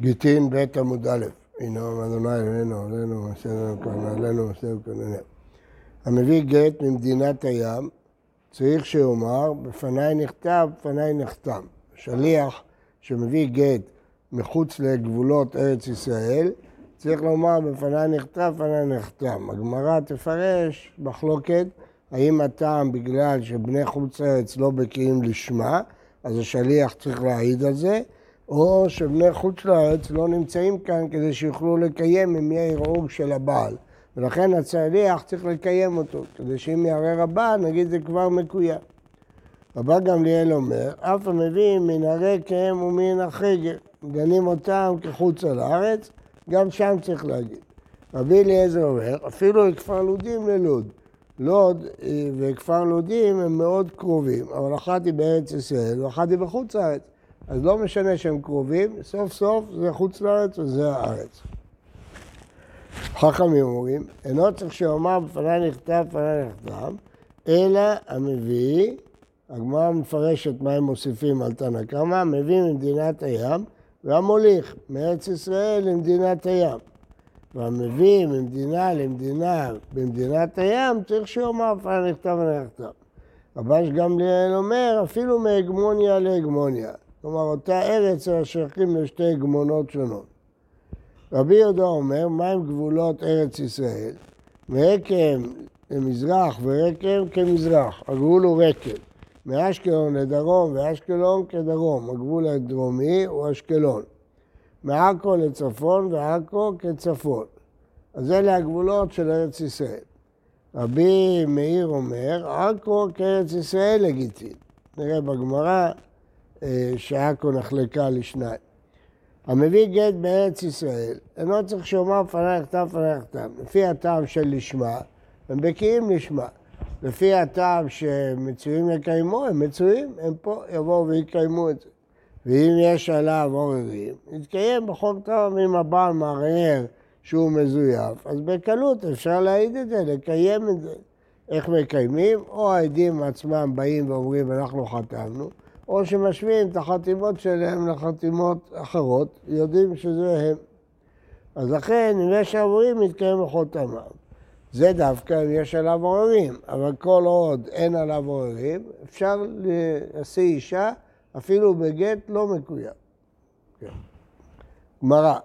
גיטין ב' עמוד א', הנה אדוני אלוהינו, עלינו, עשינו כאן, עלינו, עשינו כאן, המביא גט ממדינת הים, צריך שיאמר, בפניי נכתב, בפניי נחתם. שליח שמביא גט מחוץ לגבולות ארץ ישראל, צריך לומר, בפניי נכתב, בפניי נחתם. הגמרא תפרש מחלוקת, האם הטעם בגלל שבני חוץ ארץ לא בקיאים לשמה, אז השליח צריך להעיד על זה, או שבני חוץ לארץ לא נמצאים כאן כדי שיוכלו לקיים אם יהיה ערעור של הבעל. ולכן הצליח צריך לקיים אותו, כדי שאם יערער הבעל, נגיד זה כבר מקוים. רבא גמליאל אומר, אף המביא מן הרקם ומן החגר, גנים אותם כחוצה לארץ, גם שם צריך להגיד. רבי אליעזר אומר, אפילו כפר לודים ללוד. לוד אה, וכפר לודים הם מאוד קרובים, אבל אחת היא בארץ ישראל ואחת היא בחוץ לארץ. אז לא משנה שהם קרובים, סוף סוף זה חוץ לארץ וזה הארץ. חכמים אומרים, אינו צריך שאומר בפניי נכתב, בפניי נכתב, אלא המביא, הגמרא מפרשת מה הם מוסיפים על תנא קמא, מביא ממדינת הים והמוליך מארץ ישראל למדינת הים. והמביא ממדינה למדינה במדינת הים, צריך שיאמר בפניי נכתב ונכתב. רבש גמליאל אומר, אפילו מהגמוניה להגמוניה. כלומר, אותה ארץ השייכים לשתי גמונות שונות. רבי יהודה אומר, מהם גבולות ארץ ישראל? רקם למזרח ורקם כמזרח, הגבול הוא רקם. מאשקלון לדרום ואשקלון כדרום, הגבול הדרומי הוא אשקלון. מעכו לצפון ועכו כצפון. אז אלה הגבולות של ארץ ישראל. רבי מאיר אומר, עכו כארץ ישראל לגיטין. נראה בגמרא שעכו נחלקה לשניים. המביא גט בארץ ישראל, אינו צריך שאומר פניי כתב פניי כתב. לפי הטעם של לשמה, הם בקיאים לשמה. לפי הטעם שמצויים לקיימו, הם מצויים, הם פה יבואו ויקיימו את זה. ואם יש עליו עוררים, יתקיים בכל טעם אם הבעל מערער שהוא מזויף, אז בקלות אפשר להעיד את זה, לקיים את זה. איך מקיימים? או העדים עצמם באים ואומרים אנחנו חתמנו, או שמשווים את החתימות שלהם לחתימות אחרות, יודעים שזה הם. אז לכן, אם יש ערעורים, מתקיים בחותמם. זה דווקא אם יש עליו עוררים, אבל כל עוד אין עליו עוררים, אפשר להשיא אישה אפילו בגט לא מקוים. כן. גמרא,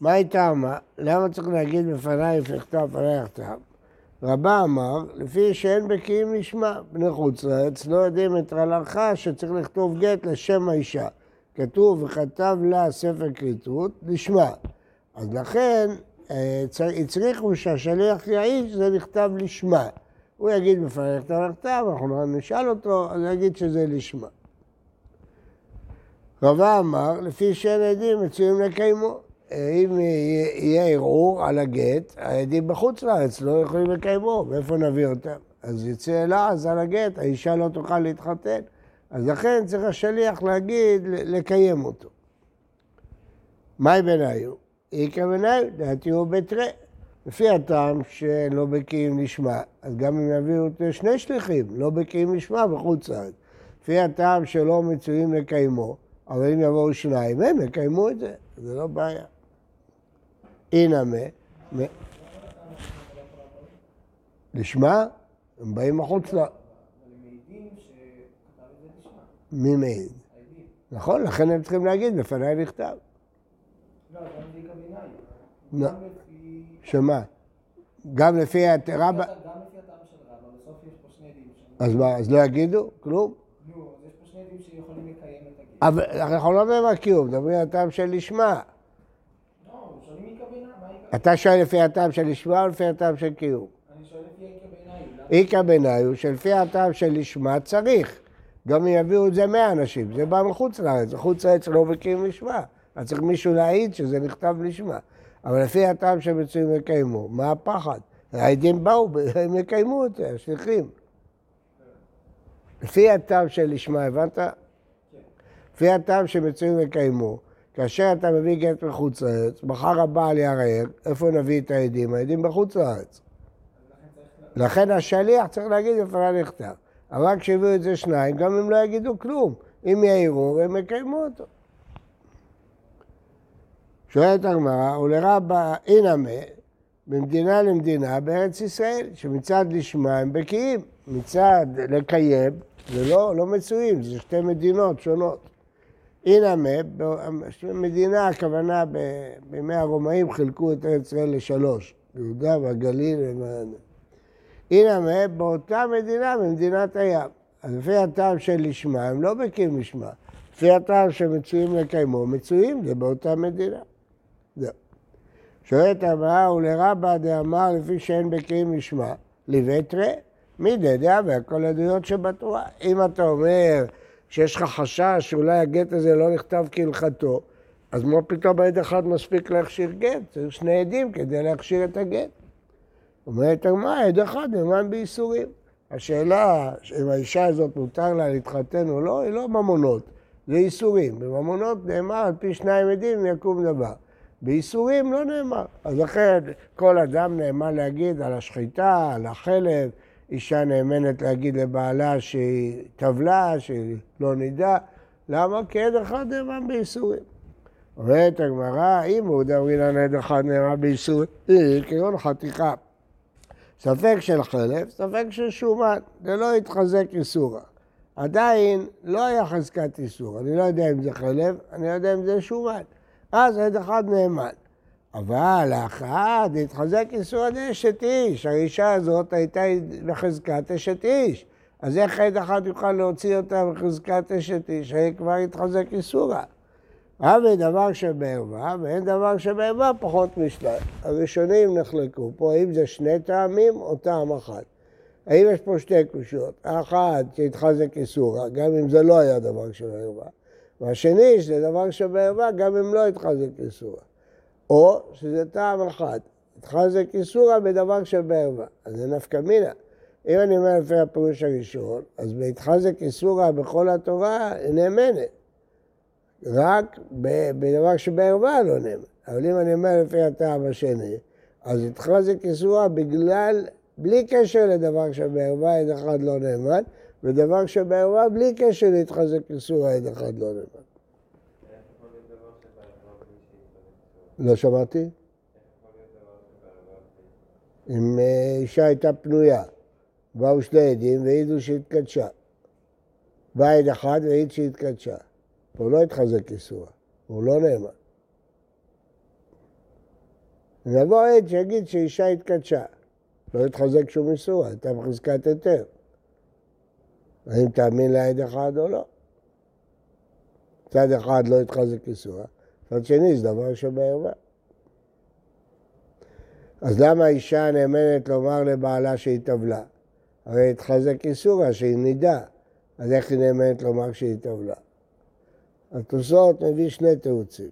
מה הייתה אמרה? למה צריך להגיד בפניי נכתב, בפניי נכתב? רבה אמר, לפי שאין בקיאים לשמה, בני חוץ לארץ לא יודעים את ההלכה שצריך לכתוב גט לשם האישה. כתוב וכתב לה ספר כריתות לשמה. אז לכן אה, הצריכו שהשליח יעיד שזה נכתב לשמה. הוא יגיד בפניי נכתב נכתב, אנחנו נשאל אותו, אז יגיד שזה לשמה. רבה אמר, לפי שאין עדים מצויים לקיימו. אם יהיה ערעור על הגט, העדים בחוץ לארץ לא יכולים לקיימו, מאיפה נביא אותם? אז יצא לעז על הגט, האישה לא תוכל להתחתן. אז לכן צריך השליח להגיד, לקיים אותו. מהי בניו? איכא בניו, דעתי הוא בתרי. לפי הטעם שלא בקיאים לשמה, אז גם אם יביאו שני שליחים, לא בקיאים לשמה בחוץ לארץ. לפי הטעם שלא מצויים לקיימו, אבל אם יבואו שניים, הם יקיימו את זה, זה לא בעיה. הנה מה, לשמה, הם באים מחוץ ל... מי מעיד? נכון, לכן הם צריכים להגיד, בפניי נכתב. לא, שמה? גם לפי רבא... אז מה, אז לא יגידו? כלום? אבל אנחנו לא מדברים על קיום, מדברים על הטעם של לשמה. אתה שואל לפי הטעם של לשמה או לפי הטעם של קיום? אני שואל לפי איכא בעיניי. הוא שלפי הטעם של לשמה צריך. גם אם יביאו את זה מאה אנשים, זה בא מחוץ לארץ, מחוץ לארץ לא מקים לשמה. אז צריך מישהו להעיד שזה נכתב לשמה. אבל לפי הטעם שמצויים יקיימו, מה הפחד? העדים באו, הם יקיימו את זה, השליחים. לפי הטעם של לשמה, הבנת? כן. לפי הטעם שמצויים יקיימו. כאשר אתה מביא גט מחוץ לארץ, מחר הבעל יערער, איפה נביא את העדים? העדים בחוץ לארץ. לכן השליח צריך להגיד איפה נכתב. אבל כשהביאו את זה שניים, גם אם לא יגידו כלום. אם יעירו, הם יקיימו אותו. שואלת הגמרא, ולרבה אינמה, ממדינה למדינה בארץ ישראל, שמצד לשמה הם בקיאים, מצד לקיים זה לא, לא מצויים, זה שתי מדינות שונות. אינמה, מדינה, הכוונה בימי הרומאים חילקו את ארץ ישראל לשלוש, יהודה והגליל ומענה. אינמה, באותה מדינה, במדינת הים. אז לפי הטעם של לשמה, הם לא בקיאים לשמה. לפי הטעם שמצויים לקיימו, מצויים, זה באותה מדינה. זהו. שואלת הבאה, ולרבה דאמר לפי שאין בקיאים לשמה, לבטרה, מי דדע והכל עדויות שבתורה. אם אתה אומר שיש לך חשש שאולי הגט הזה לא נכתב כהלכתו, אז מה פתאום עד אחד מספיק להכשיר גט? צריך שני עדים כדי להכשיר את הגט. אומרת הגמרא, עד אחד נאמן בייסורים. השאלה אם האישה הזאת מותר לה להתחתן או לא, היא לא ממונות, זה ייסורים. בממונות נאמר על פי שניים עדים יקום דבר. בייסורים לא נאמר. אז לכן כל אדם נאמן להגיד על השחיטה, על החלב, אישה נאמנת להגיד לבעלה שהיא טבלה, שהיא לא נידה. למה? כי עד אחד נאמן בייסורים. אומרת הגמרא, אם הוא דאמרינן עד אחד נאמן בייסורים, כגון חתיכה. ספק של חלף, ספק של שומן, זה לא התחזק איסורה. עדיין לא היה חזקת איסור, אני לא יודע אם זה חלב, אני לא יודע אם זה שומן. אז עד אחד נאמן. אבל האחד התחזק איסור עד אשת איש, האישה הזאת הייתה בחזקת אשת איש. אז איך עד אחד יוכל להוציא אותה בחזקת אשת איש? היא כבר התחזק איסורה. אבל דבר שבערווה, ואין דבר שבערווה פחות משניים. הראשונים נחלקו פה, האם זה שני טעמים או טעם אחד. האם יש פה שתי קושיות? האחד שהתחזק איסורה, גם אם זה לא היה דבר שבערווה. והשני שזה דבר שבערווה, גם אם לא התחזק איסורה. או שזה טעם אחד, התחזק איסורה בדבר שבערווה. אז זה נפקא מינה. אם אני אומר לפי הפירוש הראשון, אז בהתחזק איסורה בכל התורה נאמנת. רק בדבר שבערווה לא נאמן. אבל אם אני אומר לפי הטעם השני, אז התחזק איסורה בגלל, בלי קשר לדבר שבערווה עד אחד לא נאמן, ודבר שבערווה בלי קשר להתחזק איסורה עד אחד לא נאמן. לא שמעתי? אם אה, אישה הייתה פנויה, באו שני עדים והעידו שהתקדשה. בא עד אחד והעיד שהתקדשה. הוא לא התחזק איסורה, הוא לא נאמן. ויבוא עד שיגיד שאישה התקדשה. לא התחזק שום איסורה, הייתה בחזקת היתר. האם תאמין לעד אחד או לא? צד אחד לא התחזק איסורה, מצד שני זה דבר שבערווה. אז למה האישה נאמנת לומר לבעלה שהיא טבלה? הרי התחזק איסורה שהיא נידה, אז איך היא נאמנת לומר שהיא טבלה? התוספות מביא שני תירוצים.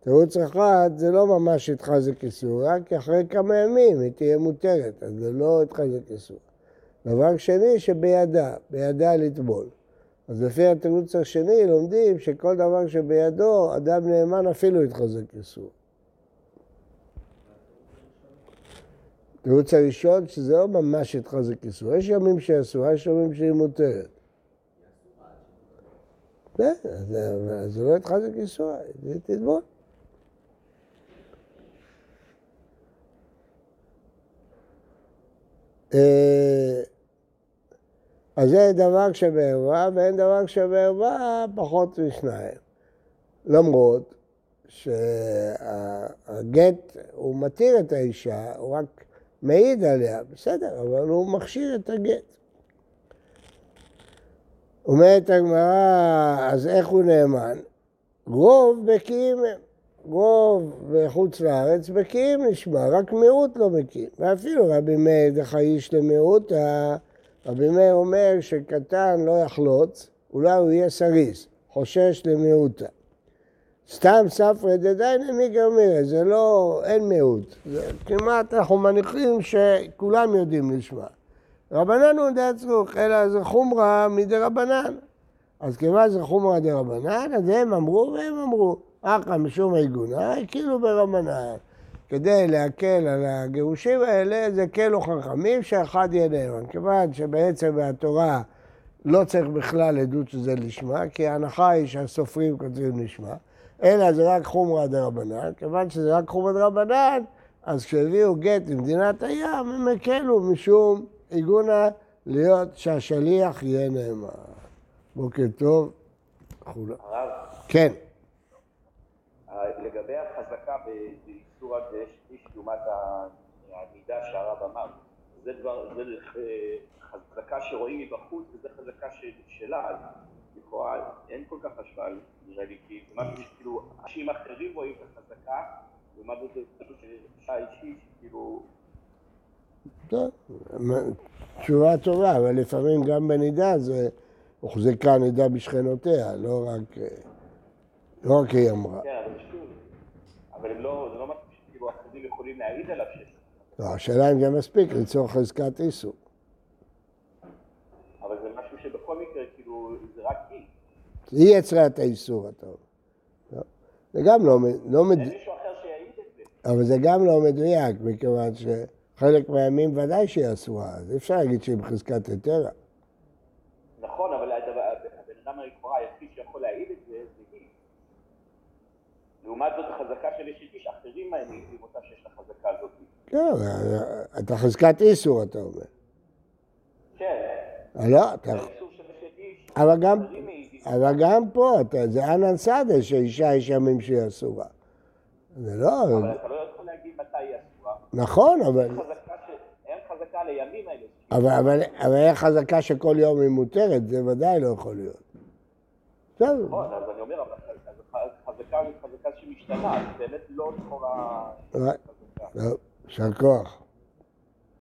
תירוץ אחד זה לא ממש התחזק איסורה, כי אחרי כמה ימים היא תהיה מותרת, אז זה לא התחזק איסורה. דבר שני, שבידה, בידה לטבול. אז לפי התירוץ השני לומדים שכל דבר שבידו, אדם נאמן אפילו יתחזק איסור. התירוץ הראשון, שזה לא ממש יתחזק איסור. יש ימים שהיא אסורה, יש ימים שהיא מותרת. כן, זה לא יתחזק איסור, זה תטבול. אה, אז זה דבר שבערווה, ואין דבר שבערווה פחות משניים. למרות שהגט, הוא מתיר את האישה, הוא רק מעיד עליה, בסדר, אבל הוא מכשיר את הגט. אומרת הגמרא, אז איך הוא נאמן? רוב בקיאים הם. רוב בחוץ לארץ בקיאים נשמע, רק מיעוט לא בקיאים. ואפילו רבי מאיר דחאיש למיעוט, רבי מאיר אומר שקטן לא יחלוץ, אולי הוא יהיה סריס, חושש למיעוטה. סתם ספרי דדיין אין מגרמירי, זה לא, אין מיעוט. זה כמעט אנחנו מניחים שכולם יודעים לשמוע. רבנן הוא די צרוך, אלא זה חומרה מדי רבנן. אז כיוון זה חומרה די רבנן, אז הם אמרו והם אמרו. אחא משום עיגונה, כאילו ברבנן. כדי להקל על הגירושים האלה, זה קלו חכמים שאחד יהיה נאמן. כיוון שבעצם מהתורה לא צריך בכלל עדות שזה לשמה, כי ההנחה היא שהסופרים כותבים לשמה, אלא זה רק חומרא דרבנן, כיוון שזה רק חומרא דרבנן, אז כשהביאו גט למדינת הים, הם הקלו משום עיגונה להיות שהשליח יהיה נאמן. בוקר טוב. הרב, כן, לגבי החזקה באיסור הדשליש לעומת העמידה שהרב אמר, זה כבר, זה אה, חזקה שרואים מבחוץ וזה חזקה של- שלה, אז לכאורה אין כל כך השפעה נראה לי, כי זה משהו שכאילו אנשים אחרים רואים את החזקה, לעומת זאת משהו שאישה אישית, כאילו, טוב, תשובה טובה, אבל לפעמים גם בנידה זה הוחזקה נידה בשכנותיה, לא רק, אה, לא רק היא אמרה. כן, אבל שוב, אבל לא, זה לא משהו שכאילו אחרים יכולים להעיד עליו שיש, לא, השאלה אם זה מספיק ליצור חזקת איסור. אבל זה משהו שבכל מקרה, כאילו, זה רק היא. היא יצרה את האיסור, אתה אומר. לא. זה גם לא, לא מד... מישהו אחר שיעיד את זה. אבל זה גם לא מדויק, מכיוון שחלק מהימים ודאי שהיא אסורה, אז אפשר להגיד שהיא בחזקת היתרה. נכון, אבל הבן אדם לכאורה היחיד שיכול להעיד את זה, זה היא. לעומת זאת, החזקה של אשת איש, אחרים מעידים אותה שיש חזקה הזאת. כן, אתה חזקת איסור, אתה אומר. כן, לא, אתה... אבל גם. אבל גם פה, אתה, זה אנן סעדה שאישה יש ימים שהיא אסורה. זה לא... אבל אתה לא יכול להגיד מתי היא אסורה. נכון, אבל, אין חזקה לימים האלה. אבל, אין חזקה שכל יום היא מותרת, זה ודאי לא יכול להיות. טוב, נכון, אז אני אומר, חזקה היא חזקה שמשתנה, אז באמת לא לכאורה רק- חזקה. טוב, יישר כוח.